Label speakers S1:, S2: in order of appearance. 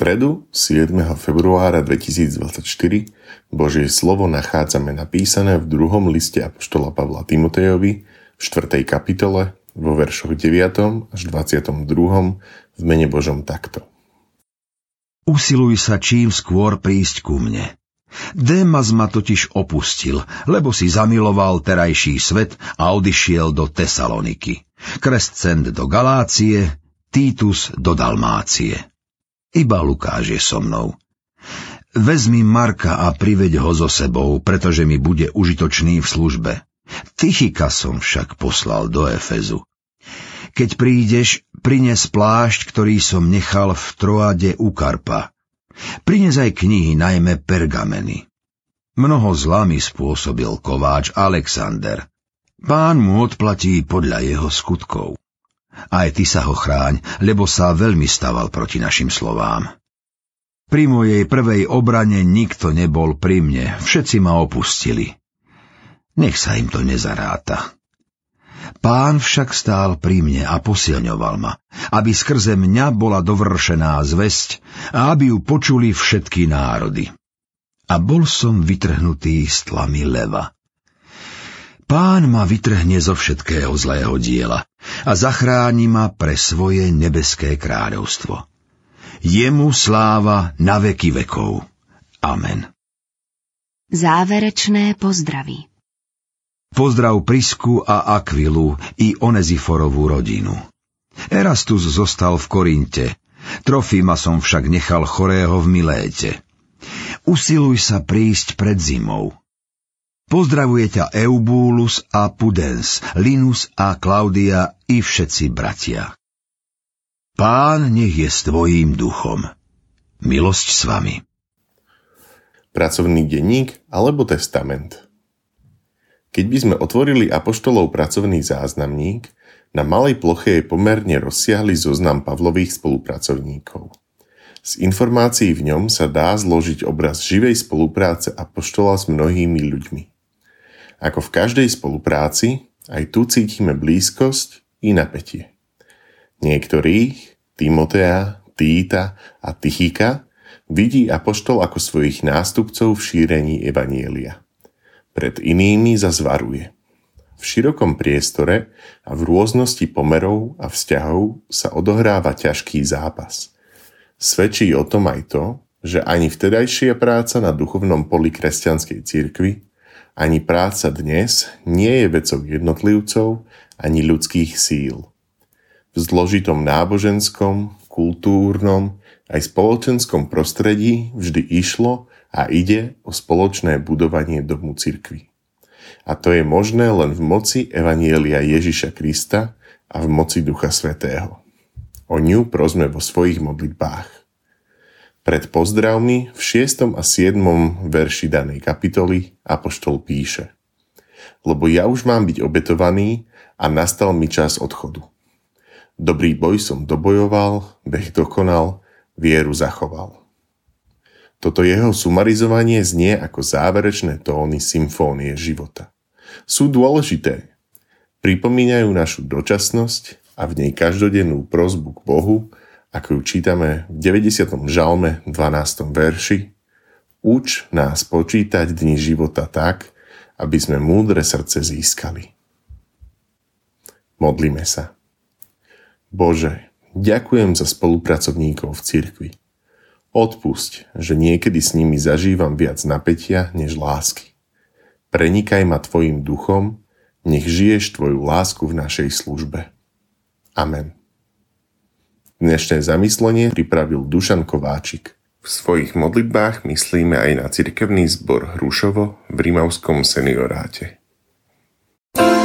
S1: stredu 7. februára 2024 Božie slovo nachádzame napísané v druhom liste Apoštola Pavla Timotejovi v 4. kapitole vo veršoch 9. až 22. v mene Božom takto.
S2: Usiluj sa čím skôr prísť ku mne. Démas ma totiž opustil, lebo si zamiloval terajší svet a odišiel do Tesaloniky. Krescent do Galácie, Titus do Dalmácie. Iba Lukáš je so mnou. Vezmi Marka a priveď ho so sebou, pretože mi bude užitočný v službe. Tychika som však poslal do Efezu. Keď prídeš, prines plášť, ktorý som nechal v Troade u Karpa. Prines aj knihy, najmä pergameny. Mnoho zla mi spôsobil kováč Alexander. Pán mu odplatí podľa jeho skutkov. Aj ty sa ho chráň, lebo sa veľmi staval proti našim slovám. Pri mojej prvej obrane nikto nebol pri mne, všetci ma opustili. Nech sa im to nezaráta. Pán však stál pri mne a posilňoval ma, aby skrze mňa bola dovršená zväzť a aby ju počuli všetky národy. A bol som vytrhnutý z tlamy leva. Pán ma vytrhne zo všetkého zlého diela a zachráni ma pre svoje nebeské kráľovstvo. Jemu sláva na veky vekov. Amen.
S3: Záverečné pozdravy
S2: Pozdrav Prisku a Akvilu i Oneziforovú rodinu. Erastus zostal v Korinte, Trofima som však nechal chorého v Miléte. Usiluj sa prísť pred zimou. Pozdravuje ťa Eubulus a Pudens, Linus a Klaudia i všetci bratia. Pán nech je s tvojím duchom. Milosť s vami.
S1: Pracovný denník alebo testament. Keď by sme otvorili apoštolov pracovný záznamník, na malej ploche je pomerne rozsiahly zoznam Pavlových spolupracovníkov. Z informácií v ňom sa dá zložiť obraz živej spolupráce apoštola s mnohými ľuďmi. Ako v každej spolupráci, aj tu cítime blízkosť i napätie. Niektorých, Timotea, Týta a Tychika, vidí apoštol ako svojich nástupcov v šírení Evanielia. Pred inými zazvaruje. V širokom priestore a v rôznosti pomerov a vzťahov sa odohráva ťažký zápas. Svedčí o tom aj to, že ani vtedajšia práca na duchovnom poli kresťanskej cirkvi ani práca dnes nie je vecou jednotlivcov ani ľudských síl. V zložitom náboženskom, kultúrnom aj spoločenskom prostredí vždy išlo a ide o spoločné budovanie domu cirkvy. A to je možné len v moci Evanielia Ježiša Krista a v moci Ducha Svetého. O ňu prosme vo svojich modlitbách. Pred pozdravmi v 6. a 7. verši danej kapitoly Apoštol píše Lebo ja už mám byť obetovaný a nastal mi čas odchodu. Dobrý boj som dobojoval, beh dokonal, vieru zachoval. Toto jeho sumarizovanie znie ako záverečné tóny symfónie života. Sú dôležité. Pripomínajú našu dočasnosť a v nej každodennú prozbu k Bohu, ako ju čítame v 90. žalme 12. verši, uč nás počítať dni života tak, aby sme múdre srdce získali. Modlíme sa. Bože, ďakujem za spolupracovníkov v cirkvi. Odpusť, že niekedy s nimi zažívam viac napätia než lásky. Prenikaj ma Tvojim duchom, nech žiješ Tvoju lásku v našej službe. Amen. Dnešné zamyslenie pripravil Dušan Kováčik. V svojich modlitbách myslíme aj na cirkevný zbor Hrušovo v Rimavskom senioráte. thank